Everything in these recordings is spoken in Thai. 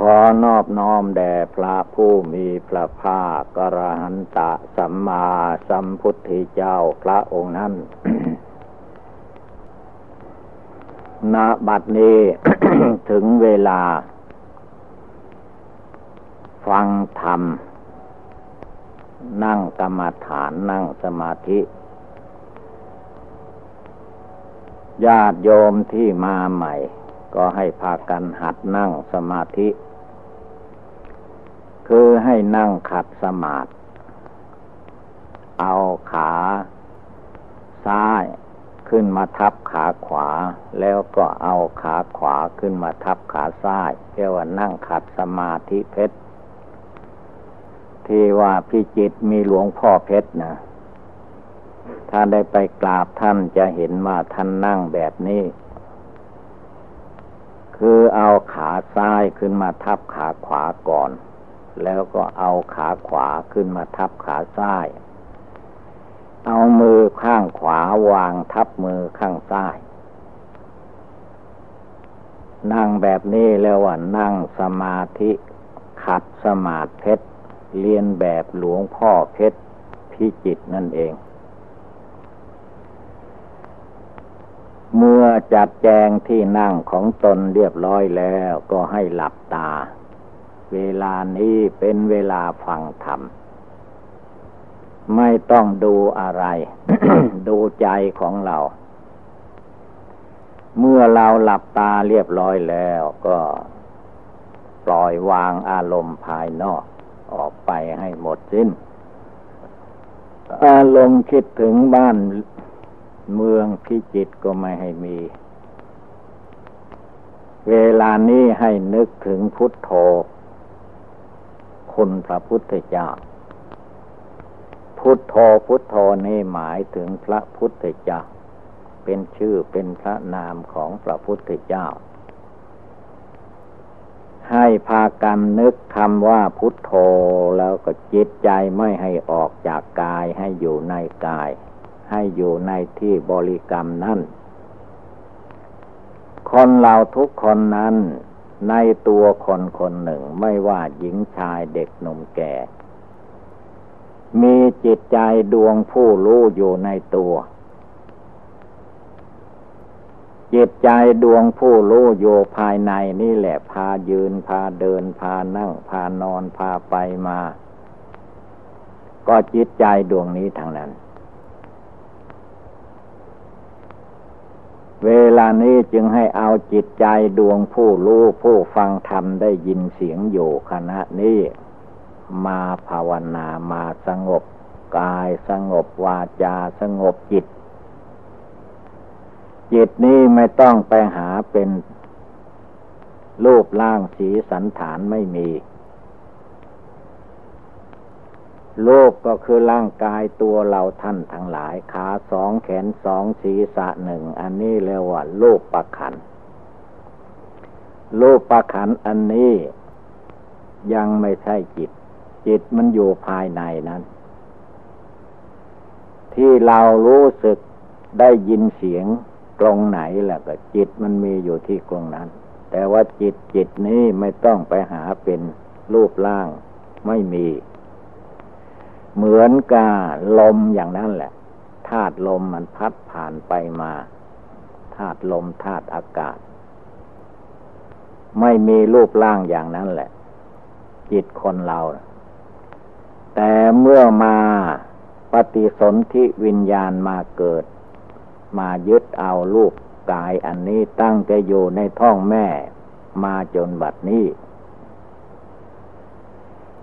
ขอนอบน้อมแด่พระผู้มีพระภาคกระหันตะสัมมาสัมพุทธเจ้าพระองค์นั้นณบัดนี้ถึงเวลา ฟังธรรม นั่งกรรมฐานนั่งสมาธิญาติโยมที่มาใหม่ ก็ให้พากันหัดนั่งสมาธิ คือให้นั่งขัดสมาธิเอาขาซ้ายขึ้นมาทับขาขวา แล้วก็เอาขาขวาขึ้นมาทับขาซ้ายเรียกว่านั่งขัดสมาธิเพชรที่ว่าพี่จิตมีหลวงพ่อเพชรนะถ้าได้ไปกราบท่านจะเห็นว่าท่านนั่งแบบนี้ คือเอาขาซ้ายขึ้นมาทับขาขวาก่อน แล้วก็เอาขาขวาขึ้นมาทับขาซ้าย เอามือข้างขวาวางทับมือข้างซ้าย นั่งแบบนี้แล้วว่านั่งสมาธิขัดสมาธิเพชรเรียนแบบหลวงพ่อเพชรพิจิตนั่นเอง เมื่อจัดแจงที่นั่งของตนเรียบร้อยแล้วก็ให้หลับตา เวลานี้เป็นเวลาฟังธรรม ไม่ต้องดูอะไร ดูใจของเรา เมื่อเราหลับตาเรียบร้อยแล้วก็ปล่อยวางอารมณ์ภายนอกออกไปให้หมดสิ้น อารมณ์คิดถึงบ้านเมืองพิจิตก็ไม่ให้มี เวลานี้ให้นึกถึงพุทโธ คุณพระพุทธเจ้า พุทโธพุทโธนี่หมายถึงพระพุทธเจ้า เป็นชื่อเป็นพระนามของพระพุทธเจ้า ให้พากันนึกคำว่าพุทโธแล้วก็จิตใจไม่ให้ออกจากกายให้อยู่ในกาย ให้อยู่ในที่บริกรรมนั่นคนเราทุกคนนั้น ในตัวคนคนหนึ่งไม่ว่าหญิงชายเด็กหนุ่มแก่ มีจิตใจดวงผู้รู้อยู่ในตัว จิตใจดวงผู้รู้อยู่ภายในนี่แหละพายืนพาเดินพานั่งพานอนพาไปมา ก็จิตใจดวงนี้ทางนั้น เวลานี้จึงให้เอาจิตใจดวงผู้รู้ผู้ฟังธรรมได้ยินเสียงอยู่ขณะนี้ มาภาวนามาสงบ กายสงบวาจาสงบจิต จิตนี้ไม่ต้องไปหาเป็นรูปร่างสีสันฐานไม่มี โลกก็คือร่างกายตัวเราท่านทั้งหลาย ขาสองแขนสองศีรษะหนึ่ง อันนี้เรียกว่าโลกประขัน โลกประขันอันนี้ยังไม่ใช่จิต จิตมันอยู่ภายในนั้น ที่เรารู้สึกได้ยินเสียงตรงไหนแหละก็จิตมันมีอยู่ที่ตรงนั้น แต่ว่าจิตจิตนี้ไม่ต้องไปหาเป็นรูปร่างไม่มี เหมือนกับลมอย่างนั้นแหละธาตุลมมันพัดผ่านไปมาธาตุลมธาตุอากาศ ไม่มีรูปร่างอย่างนั้นแหละ จิตคนเรา แต่เมื่อมาปฏิสนธิวิญญาณมาเกิด มายึดเอารูปกายอันนี้ตั้งจะอยู่ในท้องแม่มาจนบัดนี้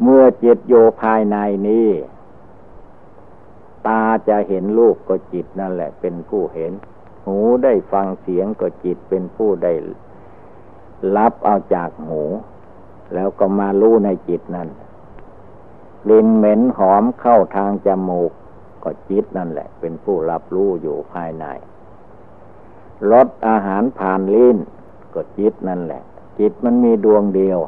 เมื่อจิตอยู่ภายในนี้ ตาจะเห็นรูปก็จิตนั่นแหละ เป็นผู้เห็น หูได้ฟังเสียงก็จิตเป็นผู้ได้รับเอาจากหู แล้วก็มารู้ในจิตนั้นกลิ่นเหม็นหอมเข้าทางจมูก ก็จิตนั่นแหละ เป็นผู้รับรู้อยู่ภายในรสอาหารผ่านลิ้นก็จิตนั่นแหละ จิตมันมีดวงเดียว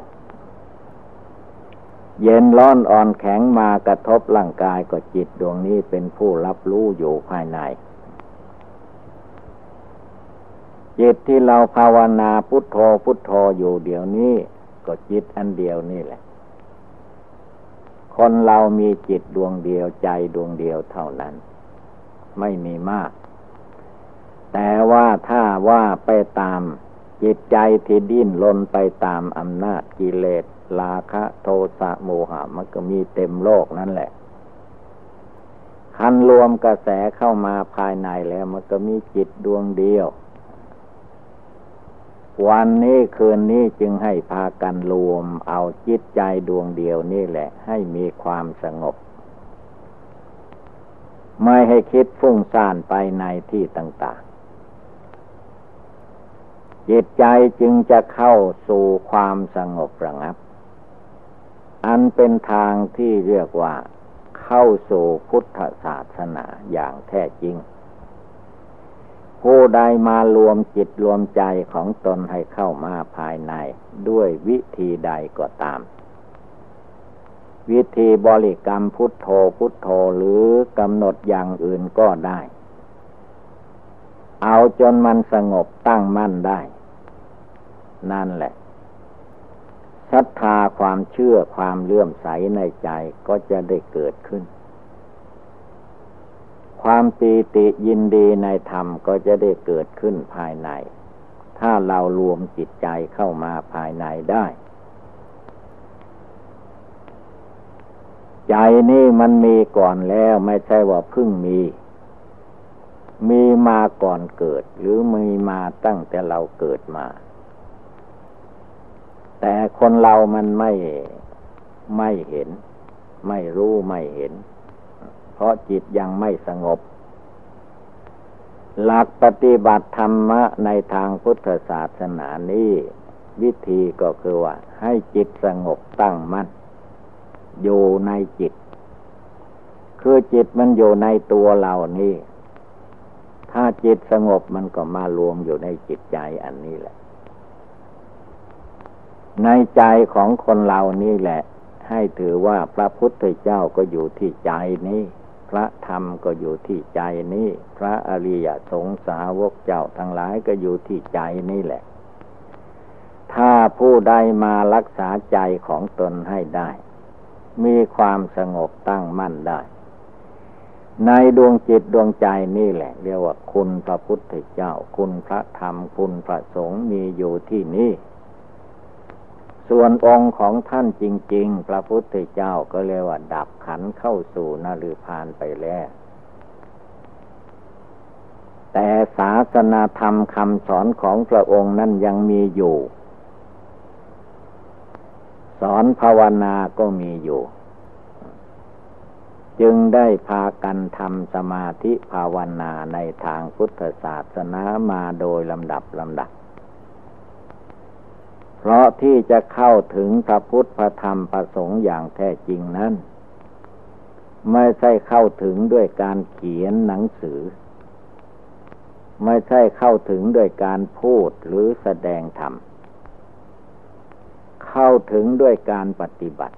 เย็นร้อนอ่อนแข็งมากระทบร่างกายก็จิตดวงนี้เป็นผู้รับรู้อยู่ภายใน จิตที่เราภาวนาพุทโธพุทโธอยู่เดี๋ยวนี้ ก็จิตอันเดียวนี่แหละ คนเรามีจิตดวงเดียวใจดวงเดียวเท่านั้น ไม่มีมาก แต่ว่าถ้าว่าไปตาม จิตใจที่ดิ้นลนไปตามอำนาจกิเลสราคะโทสะโมหะมันก็มีเต็มโลกนั่นแหละ คันรวมกระแสเข้ามาภายในแล้วมันก็มีจิตดวงเดียว วันนี้คืนนี้จึงให้พากันรวม เอาจิตใจดวงเดียวนี่แหละ ให้มีความสงบ ไม่ให้คิดฟุ้งซ่านไปในที่ต่าง จิตใจจึงจะเข้าสู่ความสงบระงับ อันเป็นทางที่เรียกว่า เข้าสู่พุทธศาสนาอย่างแท้จริง ผู้ใดมารวมจิตรวมใจของตนให้เข้ามาภายใน ด้วยวิธีใดก็ตาม วิธีบริกรรมพุทโธพุทโธหรือกำหนดอย่างอื่นก็ได้เอาจนมันสงบตั้งมั่นได้ นั่นแหละศรัทธาความเชื่อความเลื่อมใสในใจก็จะได้เกิดขึ้น ความปีติยินดีในธรรมก็จะได้เกิดขึ้นภายใน ถ้าเรารวมจิตใจเข้ามาภายในได้ ใจนี่มันมีก่อนแล้วไม่ใช่ว่าเพิ่งมี มีมาก่อนเกิด หรือมีมาตั้งแต่เราเกิดมา แต่คนเรามันไม่ไม่เห็น ไม่รู้ไม่เห็น เพราะจิตยังไม่สงบ หลักปฏิบัติธรรมะในทางพุทธศาสนานี้ วิธีก็คือว่า ให้จิตสงบตั้งมั่นอยู่ในจิต คือจิตมันอยู่ในตัวเรานี่ ถ้าจิตสงบมันก็มารวมอยู่ในจิตใจอันนี้แหละ ในใจของคนเรานี่แหละ ให้ถือว่าพระพุทธเจ้าก็อยู่ที่ใจนี้ พระธรรมก็อยู่ที่ใจนี้ พระอริยสงสาวกเจ้าทั้งหลายก็อยู่ที่ใจนี่แหละ ถ้าผู้ใดมารักษาใจของตนให้ได้ มีความสงบตั้งมั่นได้ ในดวงจิตดวงใจนี่แหละ เรียกว่าคุณพระพุทธเจ้า คุณพระธรรม คุณพระสงฆ์มีอยู่ที่นี่ ส่วนองค์ของท่านจริง ๆ พระพุทธเจ้าก็เรียกว่า ดับขันเข้าสู่นฤพานไปแล้ว แต่ศาสนาธรรมคำสอนของพระองค์นั้นยังมีอยู่ สอนภาวนาก็มีอยู่ จึงได้พากันทำสมาธิภาวนาในทางพุทธศาสนามาโดยลำดับลำดับ เพราะที่จะเข้าถึงพระพุทธพระธรรมพระสงฆ์อย่างแท้จริงนั้น ไม่ใช่เข้าถึงด้วยการเขียนหนังสือ ไม่ใช่เข้าถึงด้วยการพูดหรือแสดงธรรม เข้าถึงด้วยการปฏิบัติ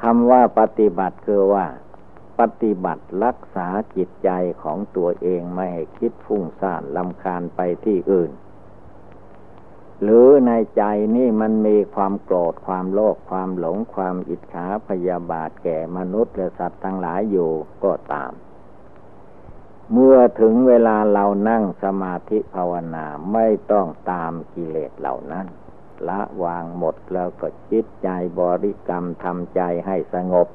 คำว่าปฏิบัติคือว่า ปฏิบัติรักษาจิตใจของตัวเองไม่ให้คิดฟุ้งซ่านลำคาญไปที่อื่น หรือในใจนี่มันมีความโกรธความโลภความหลงความอิจฉาพยาบาทแก่มนุษย์และสัตว์ทั้งหลายอยู่ก็ตาม เมื่อถึงเวลาเรานั่งสมาธิภาวนาไม่ต้องตามกิเลสเหล่านั้น ละวางหมดแล้วก็จิตใจบริกรรมทำใจให้สงบ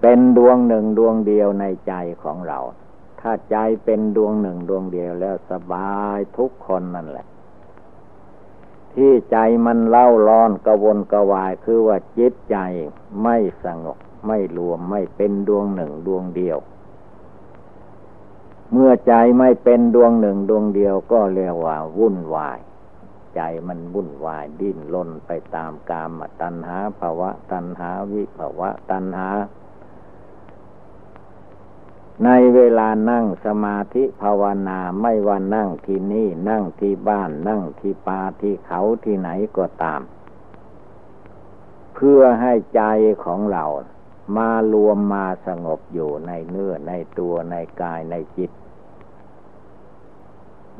เป็นดวงหนึ่งดวงเดียวในใจของเรา ถ้าใจเป็นดวงหนึ่งดวงเดียวแล้วสบายทุกคนนั่นแหละ ที่ใจมันเล่าร้อนกระวนกระวายคือว่าจิตใจไม่สงบไม่รวมไม่เป็นดวงหนึ่งดวงเดียว เมื่อใจไม่เป็นดวงหนึ่งดวงเดียวก็เรียกว่า วุ่นวาย ใจมันวุ่นวายดิ้นรนไปตามกามตัณหาภาวะตัณหาวิภาวะตัณหา ในเวลานั่งสมาธิภาวนาไม่ว่านั่งที่นี่นั่งที่บ้านนั่งที่ป่าที่เขาที่ไหนก็ตาม เพื่อให้ใจของเรามารวมมาสงบอยู่ในเนื้อในตัวในกายในจิต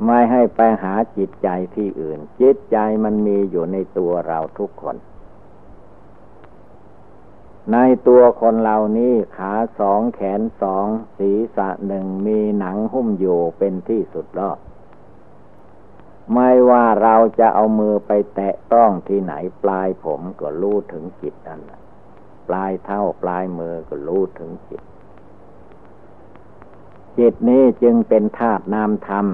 ไม่ให้ไปหาจิตใจที่อื่น จิตใจมันมีอยู่ในตัวเราทุกคน ในตัวคนเรานี้ขาสองแขนสองศีรษะหนึ่งมีหนังหุ้มอยู่เป็นที่สุดรอบไม่ว่าเราจะเอามือไปแตะต้องที่ไหนปลายผมก็รู้ถึงจิตนั่นแหละปลายเท้าปลายมือก็รู้ถึงจิต จิตนี้จึงเป็นธาตุนามธรรม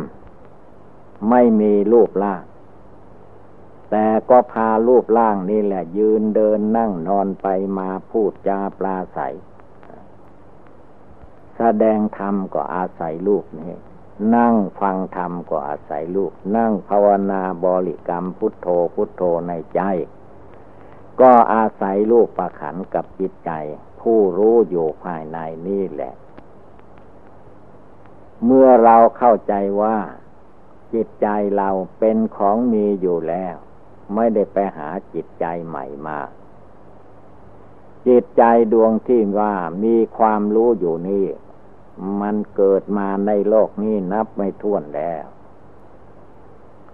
ไม่มีรูปร่าง แต่ก็พารูปร่างนี่แหละ ยืนเดินนั่งนอนไปมาพูดจาปลาใสแสดงธรรมก็อาศัยรูปนี้นั่งฟังธรรมก็อาศัยรูปนั่งภาวนาบริกรรมพุทโธพุทโธในใจ ก็อาศัยรูปประขันกับจิตใจ ผู้รู้อยู่ภายในนี่แหละ เมื่อเราเข้าใจว่าจิตใจเราเป็นของมีอยู่แล้ว ไม่ได้ไปหาจิตใจใหม่มา จิตใจดวงที่ว่ามีความรู้อยู่นี่ มันเกิดมาในโลกนี้นับไม่ถ้วนแล้ว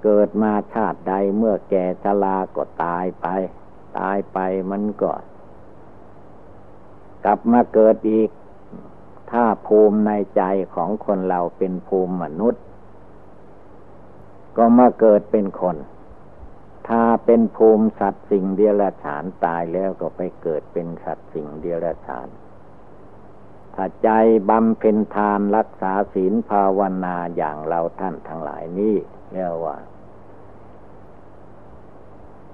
เกิดมาชาติใดเมื่อแก่ชราก็ตายไป ตายไปมันก็กลับมาเกิดอีก ถ้าภูมิในใจของคนเราเป็นภูมิมนุษย์ ก็มาเกิดเป็นคน ถ้าเป็นภูมิสัตว์สิ่งเดียรฉานตายแล้วก็ไปเกิดเป็นสัตว์สิ่งเดียรฉาน ถ้าใจบำเพ็ญทานรักษาศีลภาวนาอย่างเราท่านทั้งหลายนี้เรียกว่า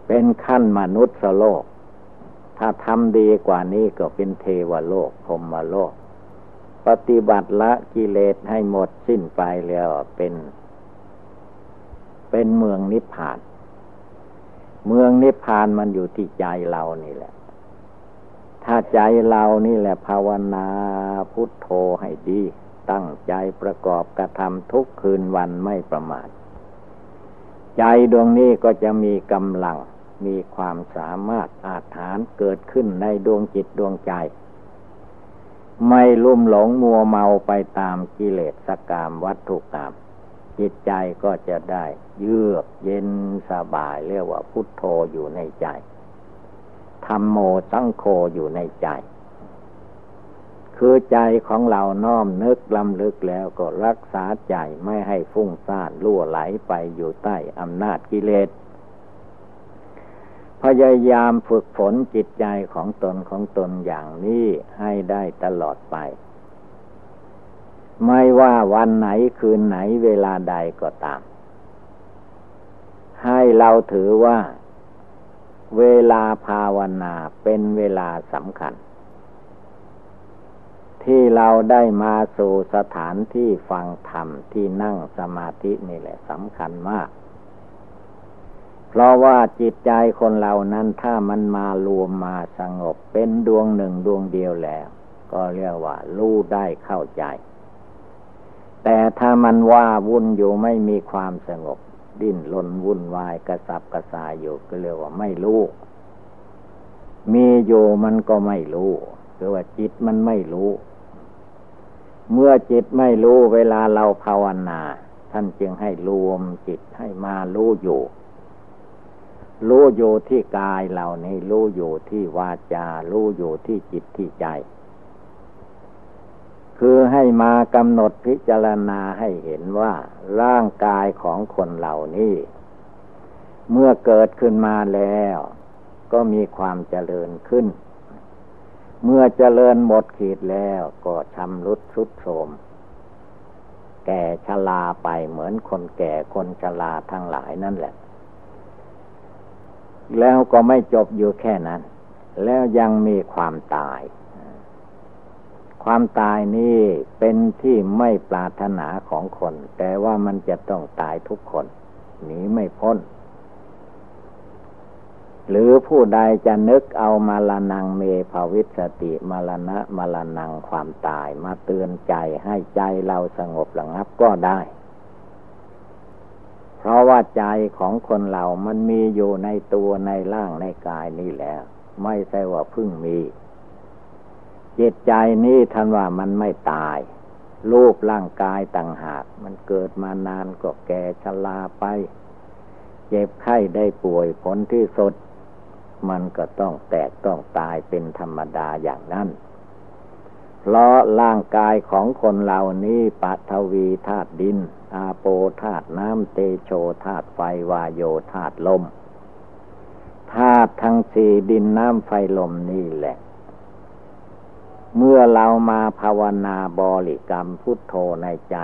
เป็นขั้นมนุษย์โลก ถ้าทำดีกว่านี้ก็เป็นเทวโลกพรมโลก ปฏิบัติละกิเลสให้หมดสิ้นไปแล้วเป็น เป็นเมืองนิพพาน เมืองนิพพานมันอยู่ที่ใจเรานี่แหละ ถ้าใจเรานี่แหละภาวนาพุทโธให้ดี ตั้งใจประกอบกระทำทุกคืนวันไม่ประมาท ใจดวงนี้ก็จะมีกำลัง มีความสามารถอาถานเกิดขึ้นในดวงจิตดวงใจ ไม่ลุ่มหลงมัวเมาไปตามกิเลสกามวัตถุกรรม จิตใจก็จะได้เยือกเย็นสบายเรียกว่าพุทโธอยู่ในใจธรรมโมสังโฆอยู่ในใจ คือใจของเราน้อมนึกลำลึกแล้วก็รักษาใจไม่ให้ฟุ้งซ่านล่วไหลไปอยู่ใต้อำนาจกิเลสพยายามฝึกฝนจิตใจของตนของตนอย่างนี้ให้ได้ตลอดไป ไม่ว่าวันไหนคืนไหนเวลาใดก็ตาม ให้เราถือว่า เวลาภาวนาเป็นเวลาสำคัญ ที่เราได้มาสู่สถานที่ฟังธรรมที่นั่งสมาธินี่แหละสำคัญมาก เพราะว่าจิตใจคนเรานั้นถ้ามันมารวมมาสงบเป็นดวงหนึ่งดวงเดียวแล้ว ก็เรียกว่ารู้ได้เข้าใจ แต่ถ้ามันว่าวุ่นอยู่ไม่มีความสงบ ดิ้นรนวุ่นวายกระสับกระส่ายอยู่ก็เรียกว่าไม่รู้ มีอยู่มันก็ไม่รู้คือว่าจิตมันไม่รู้ เมื่อจิตไม่รู้เวลาเราภาวนา ท่านจึงให้รวมจิตให้มารู้อยู่รู้อยู่ที่กายเหล่านี้รู้อยู่ที่วาจารู้อยู่ที่จิตที่ใจ คือให้มากำหนดพิจารณาให้เห็นว่า ร่างกายของคนเหล่านี้ เมื่อเกิดขึ้นมาแล้ว ก็มีความเจริญขึ้น เมื่อเจริญหมดขีดแล้วก็ชำรุดชุดโทรมแก่ชราไปเหมือนคนแก่คนชราทั้งหลายนั่นแหละ แล้วก็ไม่จบอยู่แค่นั้น แล้วยังมีความตาย ความตายนี่เป็นที่ไม่ปรารถนาของคน แต่ว่ามันจะต้องตายทุกคนหนีไม่พ้น หรือผู้ใดจะนึกเอามาลนังเมภาวิสติมาลณะมาลนังความตายมาเตือนใจให้ใจเราสงบระงับก็ได้ เพราะว่าใจของคนเรามันมีอยู่ในตัวในร่างในกายนี่แล้วไม่ใช่ว่าเพึ่งมี จิตใจนี่ท่านว่ามันไม่ตาย รูปร่างกายต่างหาก มันเกิดมานานก็แก่ชราไป เจ็บไข้ได้ป่วยผลที่สุด มันก็ต้องแตกต้องตายเป็นธรรมดาอย่างนั้นเพราะร่างกายของคนเหล่านี้ปัทวีธาตุดิน อาโปธาตุน้ำเตโชธาตุไฟวายโยธาตุลมธาตุทั้งสี่ดินน้ำไฟลมนี่แหละ เมื่อเรามาภาวนาบริกรรมพุทโธในใจ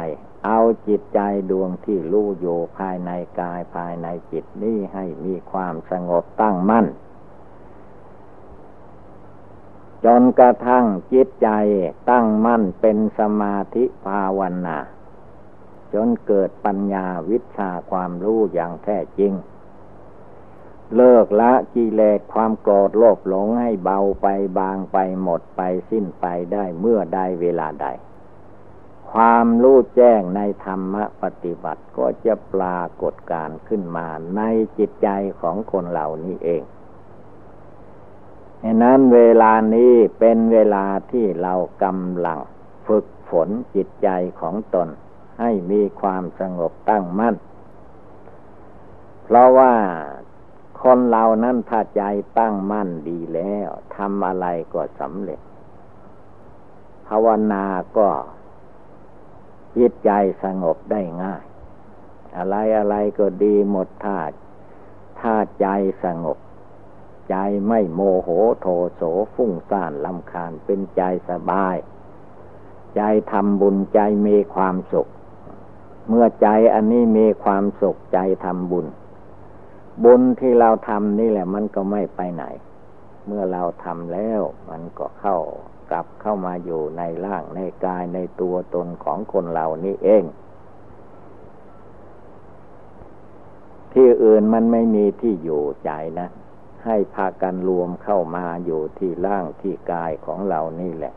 เอาจิตใจดวงที่รู้อยู่ภายในกายภายในจิตนี้ให้มีความสงบตั้งมั่น จนกระทั่งจิตใจตั้งมั่นเป็นสมาธิภาวนา จนเกิดปัญญาวิชาความรู้อย่างแท้จริง เลิกละกิเลสความโกรธโลภหลงให้เบาไปบางไปหมดไปสิ้นไปได้เมื่อใดเวลาใด ความรู้แจ้งในธรรมปฏิบัติก็จะปรากฏการขึ้นมาในจิตใจของคนเหล่านี้เองฉะนั้นเวลานี้เป็นเวลาที่เรากำลังฝึกฝนจิตใจของตน ให้มีความสงบตั้งมั่น เพราะว่า คนเรานั้นถ้าใจตั้งมั่นดีแล้วทำอะไรก็สำเร็จ ภาวนาก็จิตใจสงบได้ง่าย อะไรอะไรก็ดีหมดถ้าถ้าใจสงบ ใจไม่โมโหโทโสฟุ้งซ่านลำคาญเป็นใจสบาย ใจทำบุญใจมีความสุข เมื่อใจอันนี้มีความสุขใจทำบุญ บุญที่เราทำนี่แหละ มันก็ไม่ไปไหน เมื่อเราทำแล้ว มันก็เข้ากลับเข้ามาอยู่ในร่างในกายในตัวตนของคนเรานี่เอง ที่อื่นมันไม่มีที่อยู่ใจนะ ให้พากันรวมเข้ามาอยู่ที่ร่างที่กายของเรานี่แหละ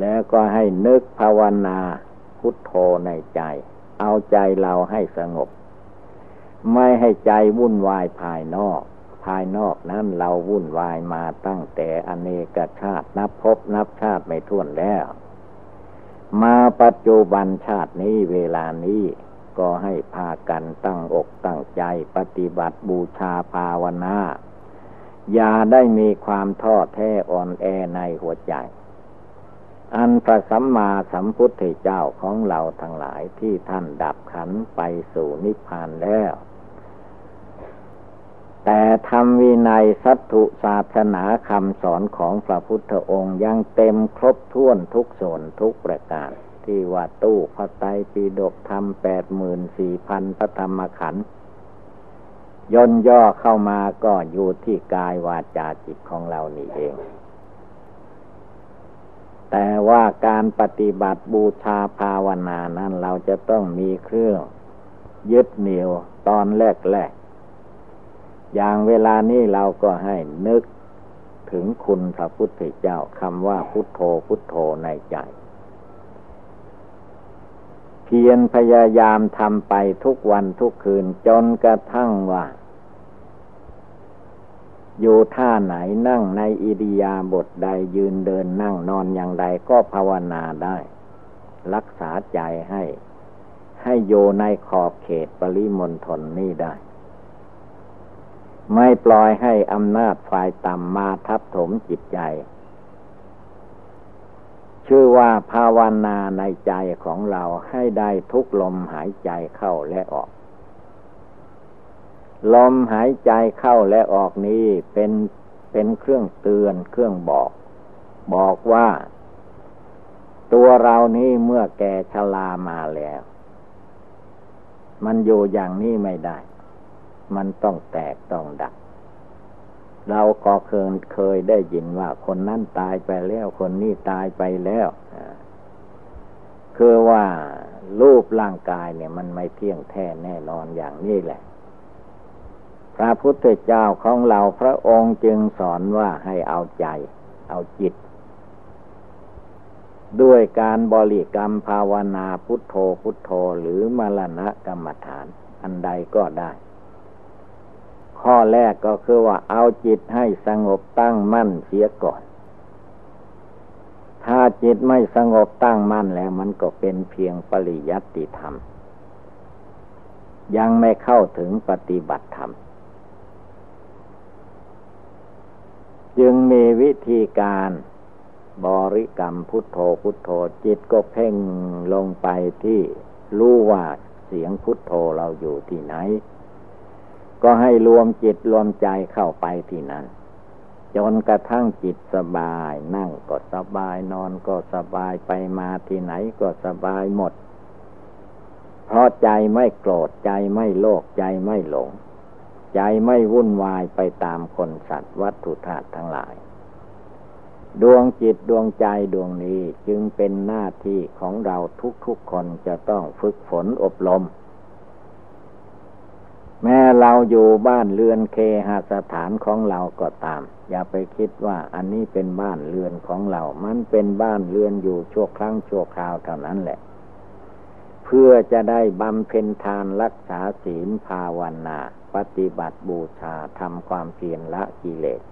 แล้วก็ให้นึกภาวนาพุทโธในใจ เอาใจเราให้สงบ ไม่ให้ใจวุ่นวายภายนอก ภายนอกนั้นเราวุ่นวายมาตั้งแต่อเนกชาตินับพบนับชาติไม่ท้วนแล้ว มาปัจจุบันชาตินี้เวลานี้ก็ให้พากันตั้งอกตั้งใจปฏิบัติบูชาภาวนา อย่าได้มีความท้อแท้อ่อนแอในหัวใจ อันพระสัมมาสัมพุทธเจ้าของเราทั้งหลายที่ท่านดับขันไปสู่นิพพานแล้ว แต่ธรรมวินัยสัตถุศาสนาคำสอนของพระพุทธองค์ยังเต็มครบถ้วนทุกส่วนทุกประการ ที่ว่าตู้พระไตรปิฎกทำแปดหมื่นสี่พันพระธรรมขันธ์ย่นย่อเข้ามาก็อยู่ที่กายวาจาจิตของเรานี่เอง แต่ว่าการปฏิบัติบูชาภาวนานั้นเราจะต้องมีเครื่องยึดเหนี่ยวตอนแรกแรก อย่างเวลานี้เราก็ให้นึกถึงคุณพระพุทธเจ้าคำว่าพุทโธพุทโธในใจ เพียรพยายามทำไปทุกวันทุกคืนจนกระทั่งว่า อยู่ท่าไหนนั่งในอิริยาบถใดยืนเดินนั่งนอนอย่างใดก็ภาวนาได้ รักษาใจให้ ให้โยในขอบเขตปริมณฑลนี้ได้ ไม่ปล่อยให้อำนาจฝ่ายต่ำมาทับถมจิตใจ ชื่อว่าภาวนาในใจของเราให้ได้ทุกลมหายใจเข้าและออก ลมหายใจเข้าและออกนี้เป็นเป็นเครื่องเตือนเครื่องบอก บอกว่า ตัวเรานี้เมื่อแก่ชรามาแล้ว มันอยู่อย่างนี้ไม่ได้ มันต้องแตกต้องดับเราก็เคยเคยได้ยินว่าคนนั้นตายไปแล้ว คนนี้ตายไปแล้วคือว่ารูปร่างกายเนี่ย มันไม่เที่ยงแท้แน่นอนอย่างนี้แหละพพระพุทธเจ้าของเราพระองค์จึงสอนว่าให้เอาใจ เอาจิต ด้วยการบริกรรมภาวนาพุทโธพุทโธหรือมรณะกรรมฐาน อันใดก็ได้ ข้อแรกก็คือว่าเอาจิตให้สงบตั้งมั่นเสียก่อน ถ้าจิตไม่สงบตั้งมั่นแล้วมันก็เป็นเพียงปริยัติธรรม ยังไม่เข้าถึงปฏิบัติธรรม จึงมีวิธีการบริกรรมพุทโธพุทโธจิตก็เพ่งลงไปที่รู้ว่าเสียงพุทโธเราอยู่ที่ไหน ก็ให้รวมจิตรวมใจเข้าไปที่นั้น จนกระทั่งจิตสบาย นั่งก็สบายนอนก็สบายไปมาที่ไหนก็สบายหมด เพราะใจไม่โกรธใจไม่โลภใจไม่หลง ใจไม่วุ่นวายไปตามคนสัตว์วัตถุธาตุทั้งหลาย ดวงจิตดวงใจดวงนี้จึงเป็นหน้าที่ของเราทุกๆคนจะต้องฝึกฝนอบรม แม้เราอยู่บ้านเรือนเคหสถานของเราก็ตาม อย่าไปคิดว่าอันนี้เป็นบ้านเรือนของเรา มันเป็นบ้านเรือนอยู่ชั่วครั้งชั่วคราวเท่านั้นแหละ เพื่อจะได้บำเพ็ญทานรักษาศีลภาวนา ปฏิบัติบูชาทำความเพียรละกิเลส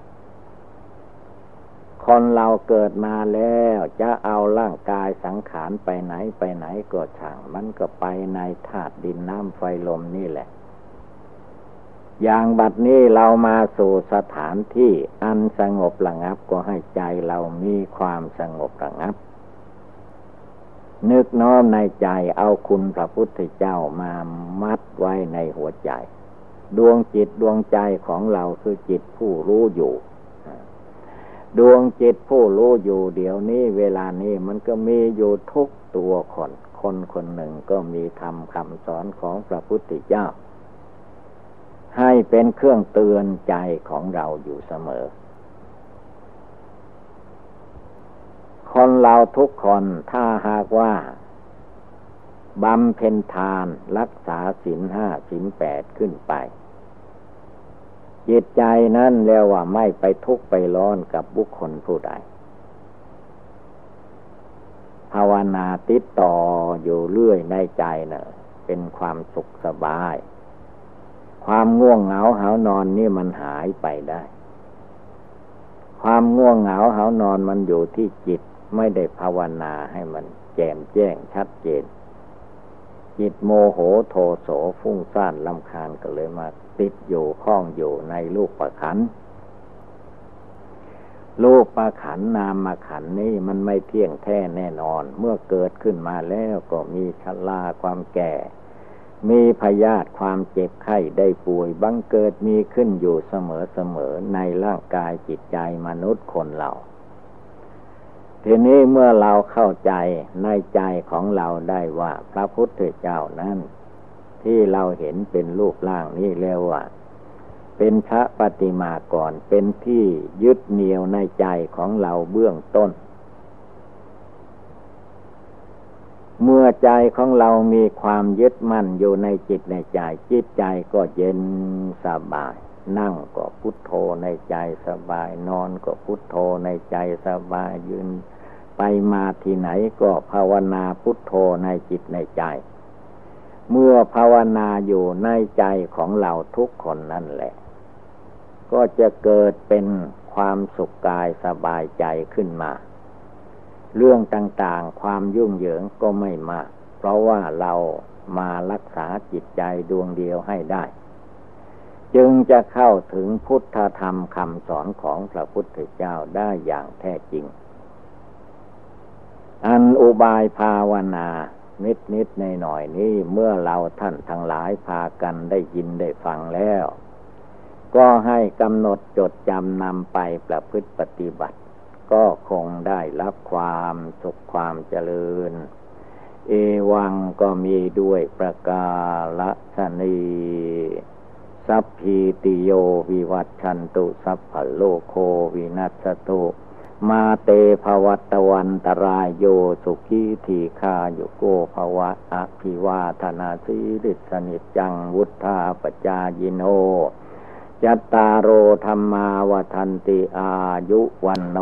คนเราเกิดมาแล้วจะเอาร่างกายสังขารไปไหนไปไหนก็ช่าง มันก็ไปในธาตุดินน้ำไฟลมนี่แหละ อย่างบัดนี้เรามาสู่สถานที่อันสงบระงับก็ให้ใจเรามีความสงบระงับ นึกน้อมในใจเอาคุณพระพุทธเจ้ามามัดไว้ในหัวใจ ดวงจิตดวงใจของเราคือจิตผู้รู้อยู่ ดวงจิตผู้รู้อยู่เดี๋ยวนี้เวลานี้มันก็มีอยู่ทุกตัวคน คนคนหนึ่งก็มีธรรมคำสอนของพระพุทธเจ้า ให้เป็นเครื่องเตือนใจของเราอยู่เสมอ คนเราทุกคนถ้าหากว่าบำเพ็ญทานรักษาศีลห้าศีลแปดขึ้นไป จิตใจนั้นเรียกว่าไม่ไปทุกข์ไปร้อนกับบุคคลผู้ใด ภาวนาติดต่ออยู่เรื่อยในใจเนะ่ะเป็นความสุขสบาย ความง่วงเหงาหานอนนี่มันหายไปได้ ความง่วงเหงาหานอนมันอยู่ที่จิตไม่ได้ภาวนาให้มันแจ่มแจ้งชัดเจน จิตโมโหโทโสฟุ้งซ่านลำคาญก็เลยมาติดอยู่ข้องอยู่ในลูกประขันลูกประขันนามมาขันนี้มันไม่เที่ยงแท้แน่นอน เมื่อเกิดขึ้นมาแล้วก็มีชลาความแก่ มีพยาธิความเจ็บไข้ได้ป่วยบังเกิดมีขึ้นอยู่เสมอเสมอในร่างกายจิตใจมนุษย์คนเรา ทีนี้เมื่อเราเข้าใจในใจของเราได้ว่าพระพุทธเจ้านั้น ที่เราเห็นเป็นรูปร่างนี้เรียกว่าเป็นพระปฏิมากรเป็นที่ยึดเหนี่ยวในใจของเราเบื้องต้น เมื่อใจของเรามีความยึดมั่นอยู่ในจิตในใจ จิตใจก็เย็นสบาย นั่งก็พุทโธในใจสบาย นอนก็พุทโธในใจสบายยืน ไปมาที่ไหนก็ภาวนาพุทโธในจิตในใจ เมื่อภาวนาอยู่ในใจของเราทุกคนนั่นแหละ ก็จะเกิดเป็นความสุขกายสบายใจขึ้นมา เรื่องต่างๆ ความยุ่งเหยิงก็ไม่มาก เพราะว่าเรามารักษาจิตใจดวงเดียวให้ได้ จึงจะเข้าถึงพุทธธรรมคำสอนของพระพุทธเจ้าได้อย่างแท้จริง อันอุบายภาวนานิดนิดในหน่อยนี้เมื่อเราท่านทั้งหลายพากันได้ยินได้ฟังแล้ว ก็ให้กำหนดจดจำนำไปประพฤติปฏิบัติ ก็คงได้รับความสุขความเจริญ เอวังก็มีด้วยประกาศนีสัพพีติโยวิวัตชันตุสัพพโลโควินัสตุมาเตภวัตวันตรายโยสุขีทีคาโยโกภวะอภิวาธนาสีริสนิจังวุธาปจายิโน จัตตารโอธรรมาวทันติอายุวันโน